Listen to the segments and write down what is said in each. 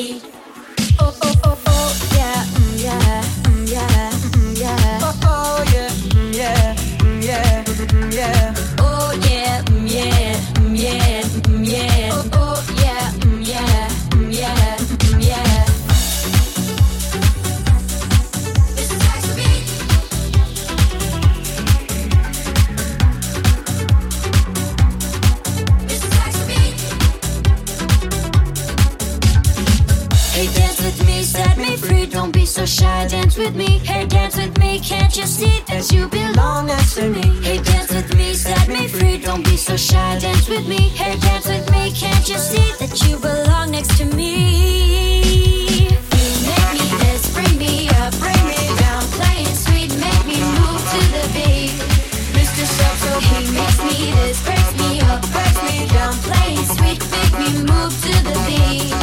Bye. shy, dance with me. Hey, dance with me. Can't you see that you belong next to me? Hey, dance with me, set me free. Don't be so shy, dance with me. Hey, dance with me. Can't you see that you belong next to me? Make me bring me up, bring me down. Playing sweet, make me move to the beat. Mr. So he makes me this, breaks me up, breaks me down. Playing sweet, make me move to the beat.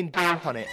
Want to put a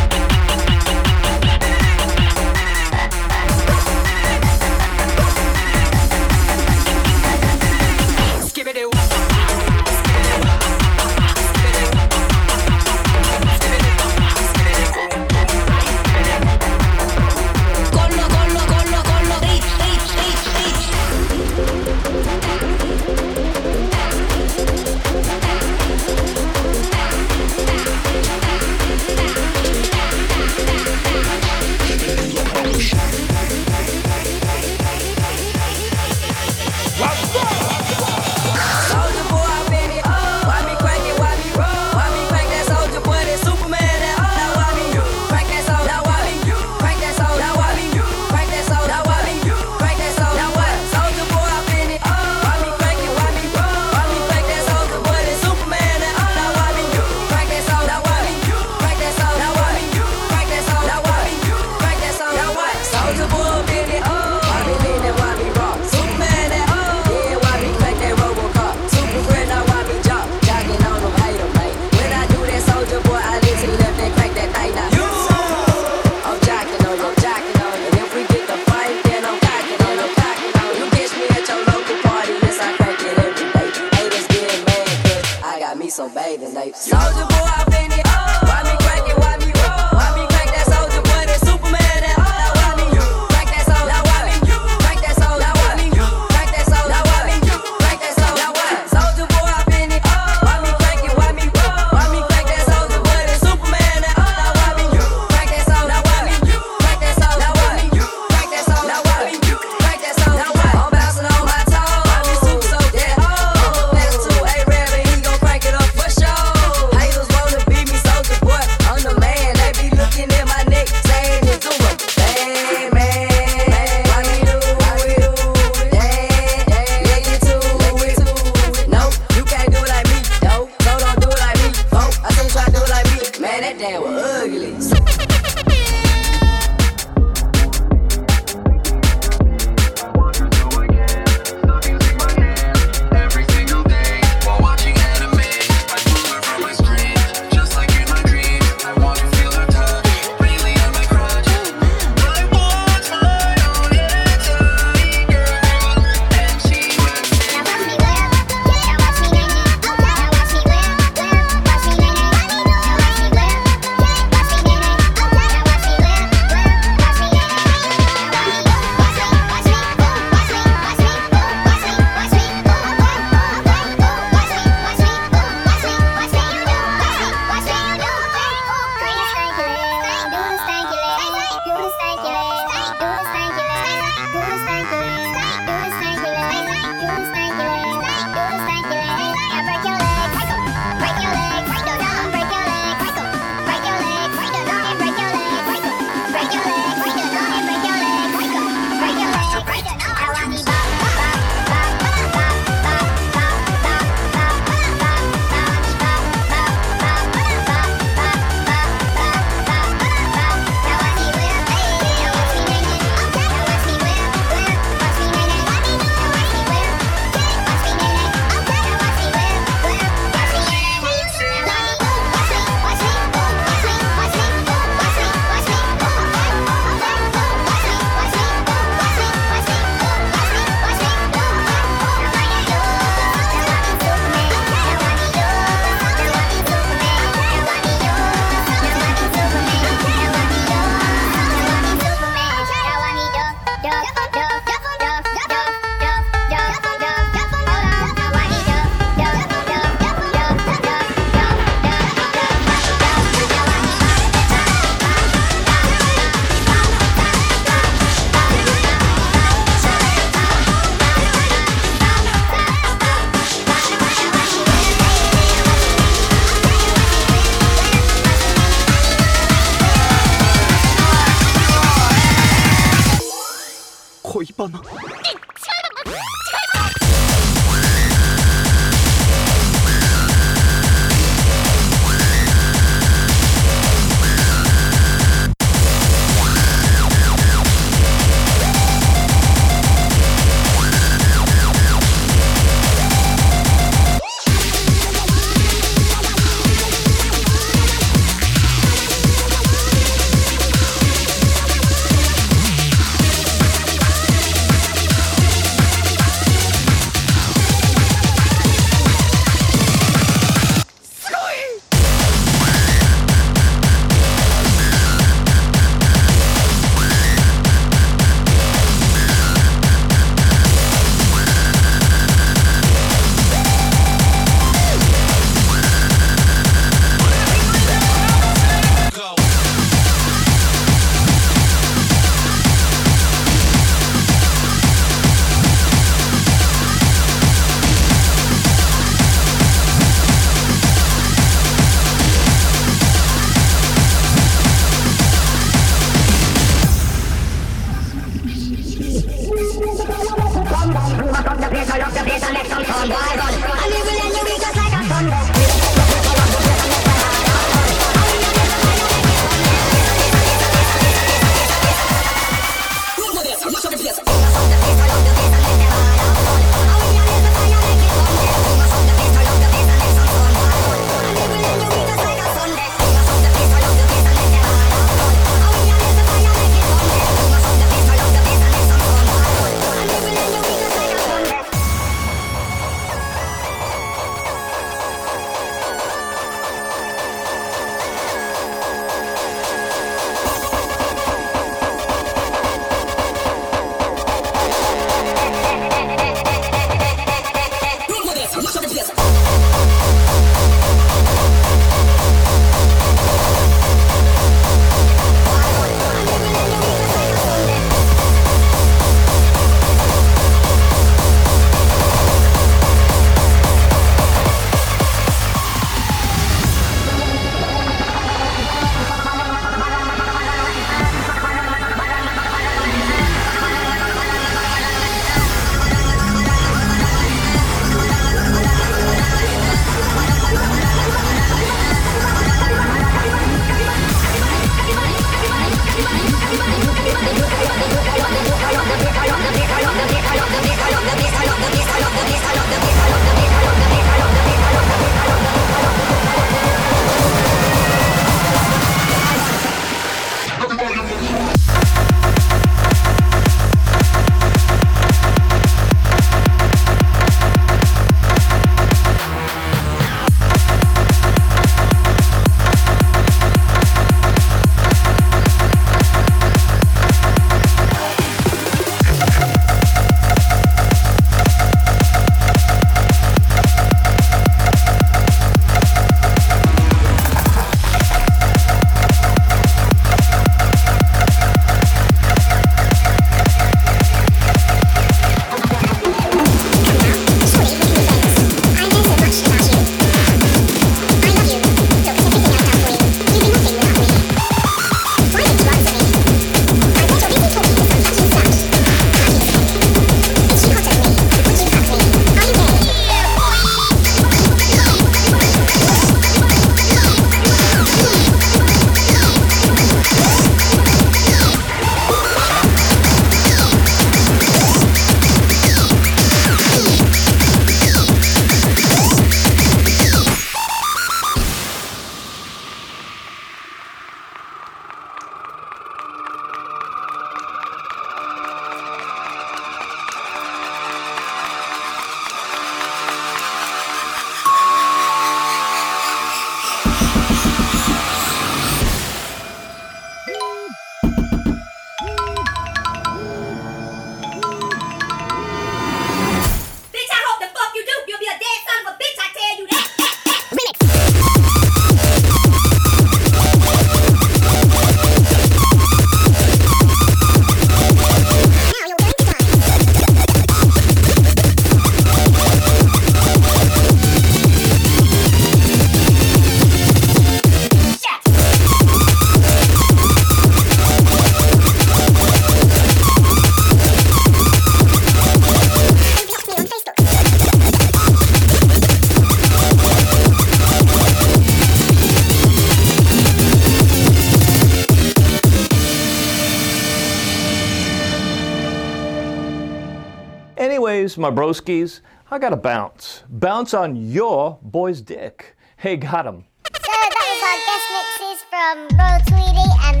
my broskies. I got to bounce. Bounce on your boy's dick. Hey, got him. So that was our guest mixes from Royal Tweedy and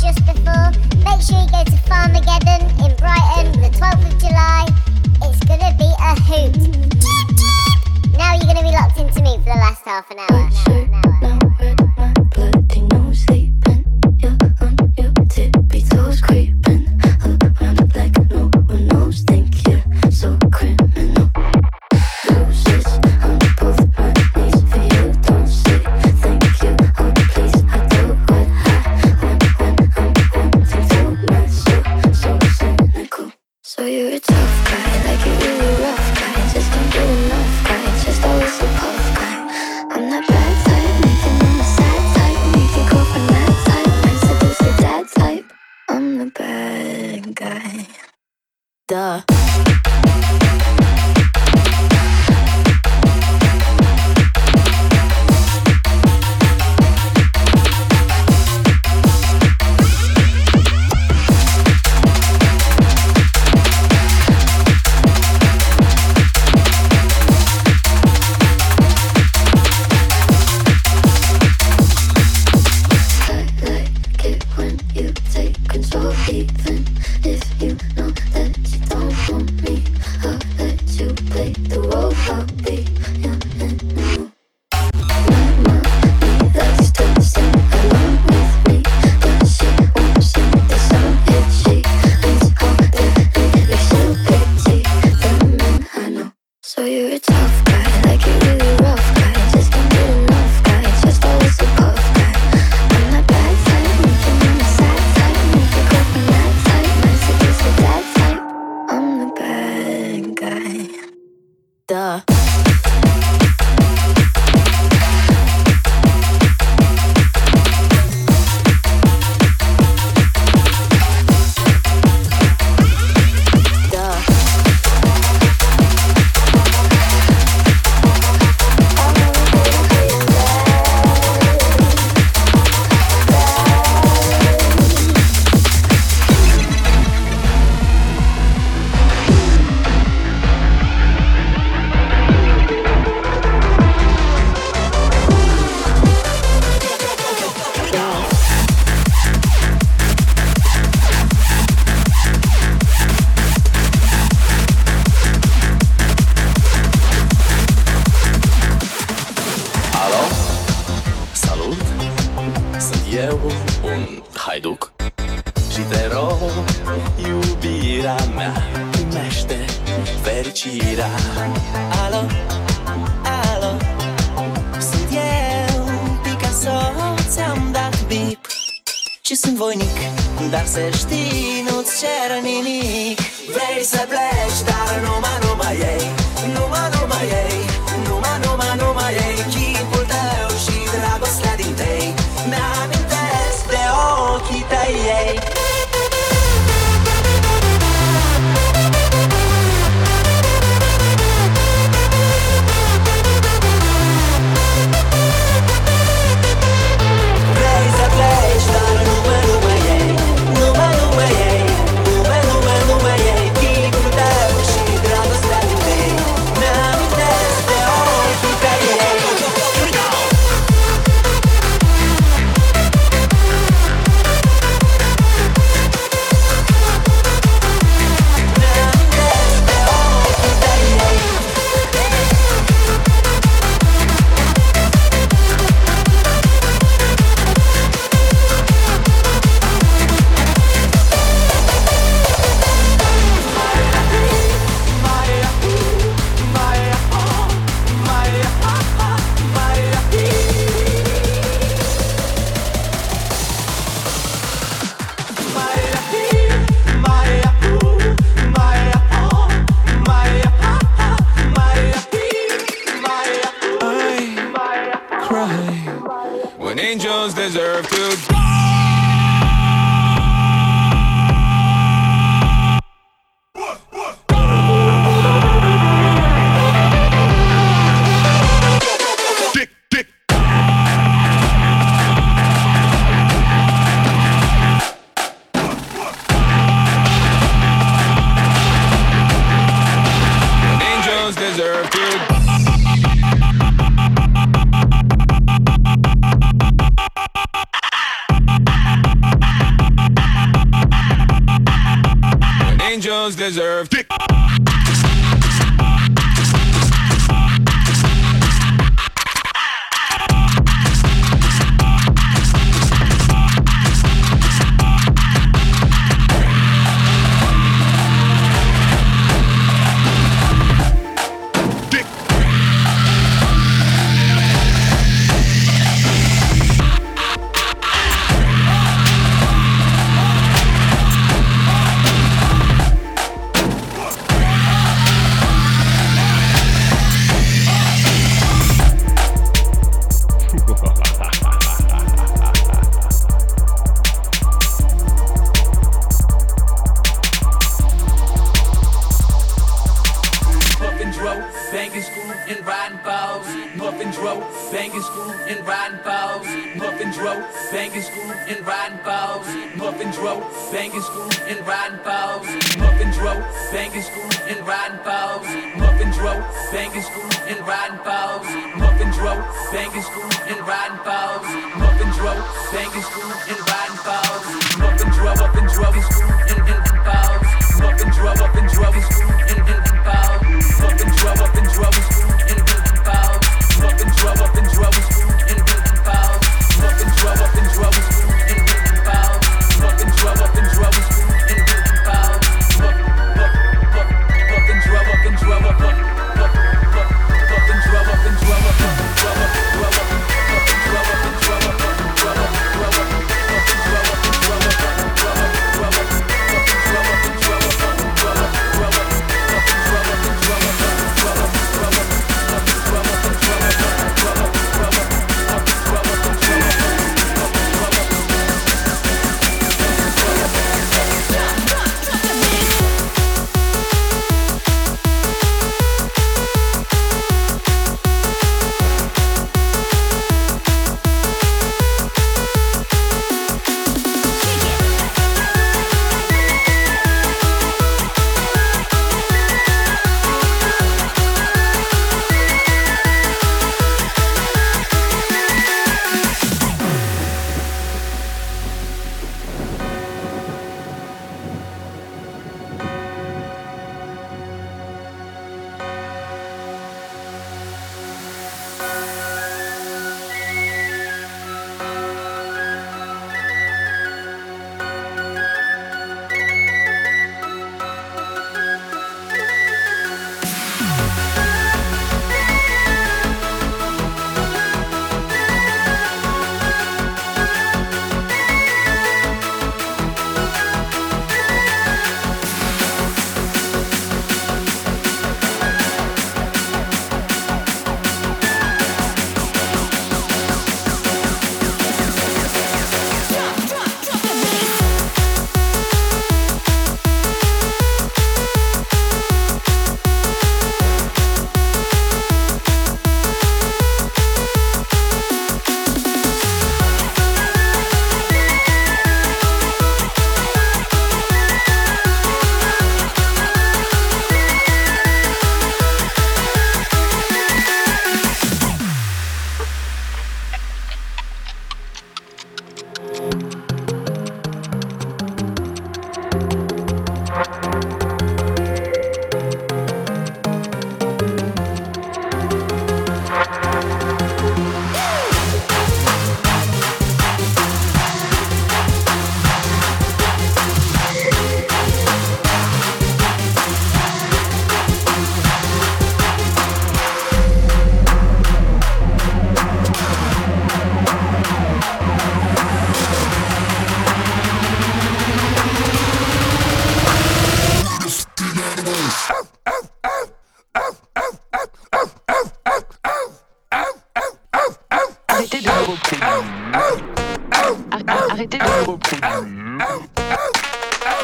just before. Make sure you go to Farmageddon in Brighton the 12th of July. It's going to be a hoot. now you're going to be locked into me for the last half an hour.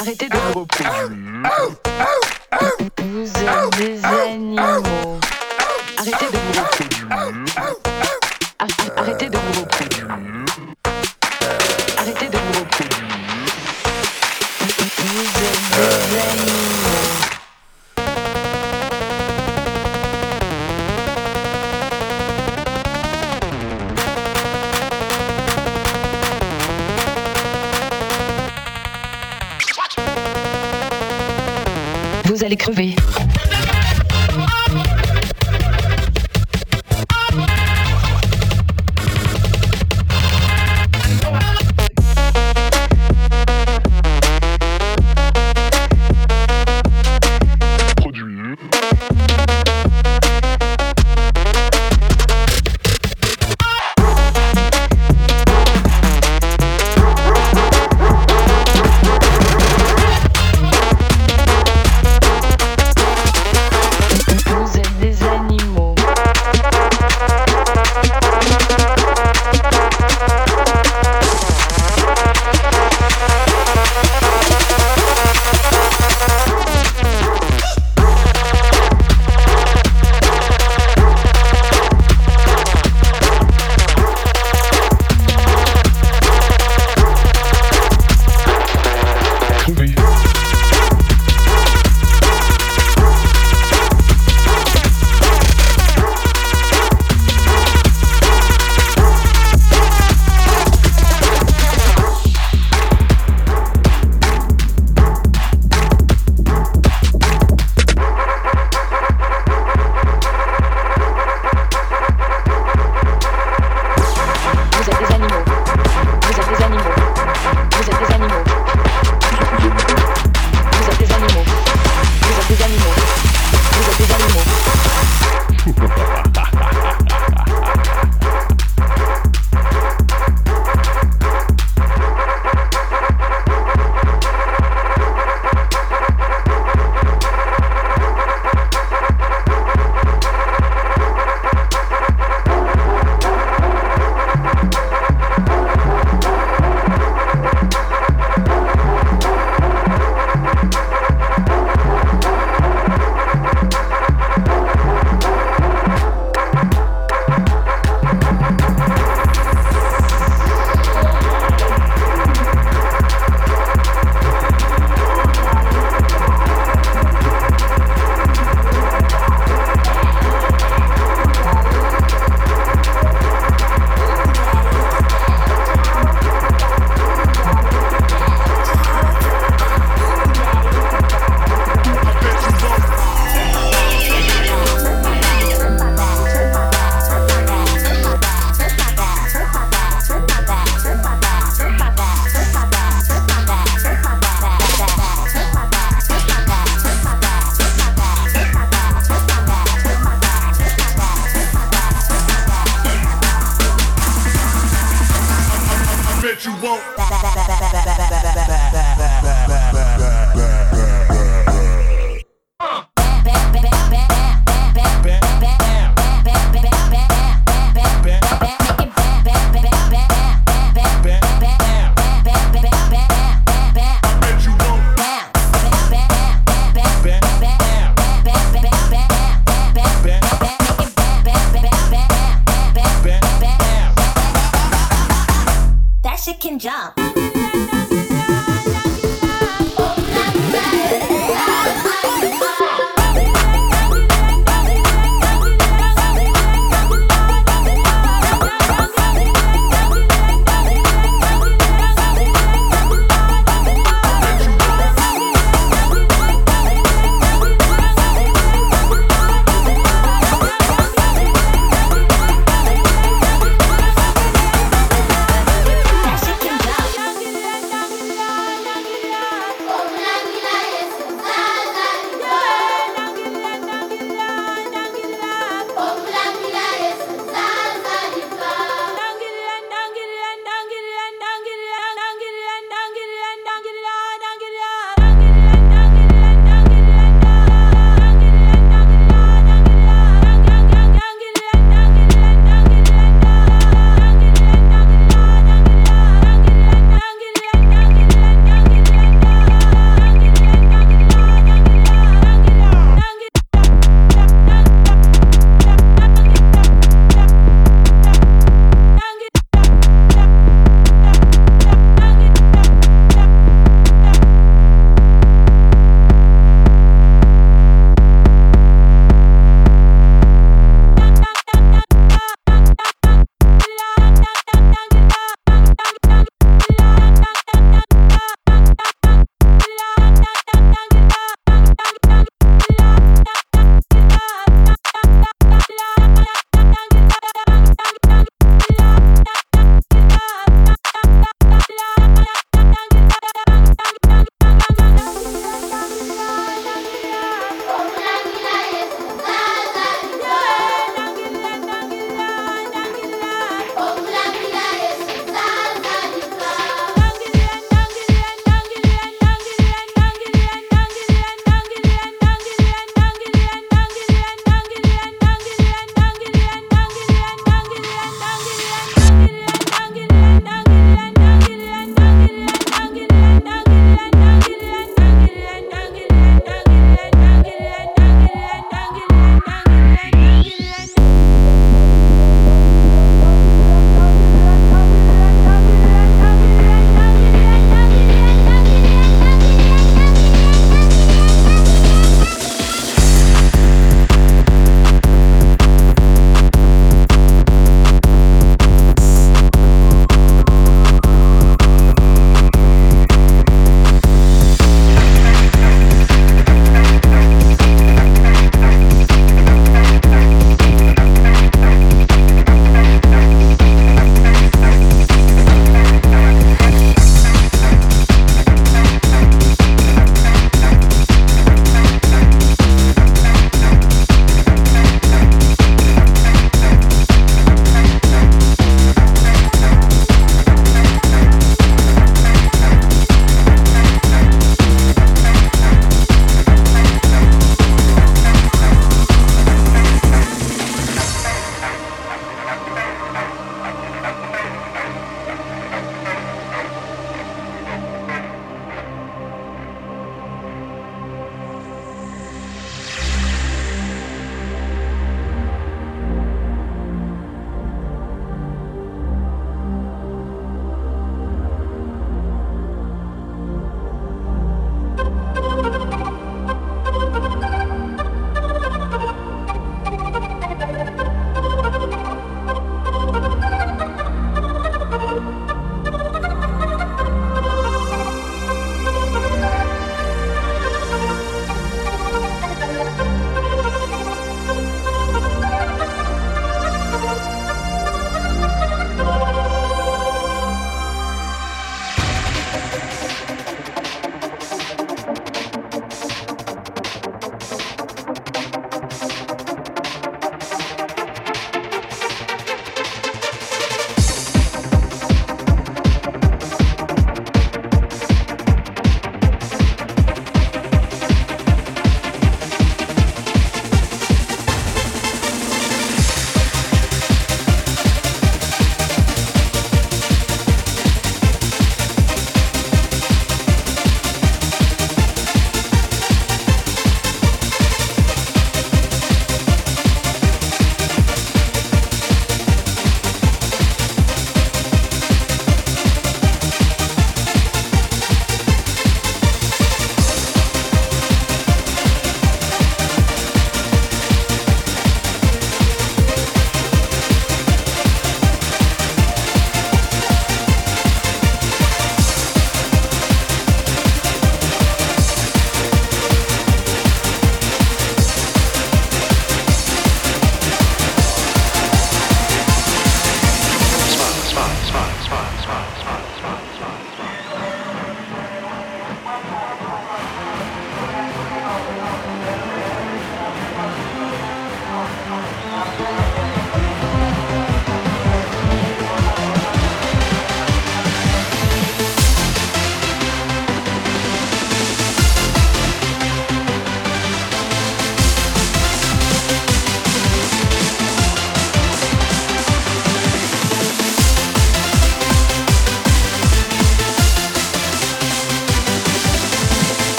Arrêtez de me reproduire. Vous êtes des animaux. Arrêtez de me reproduire. Allez crever.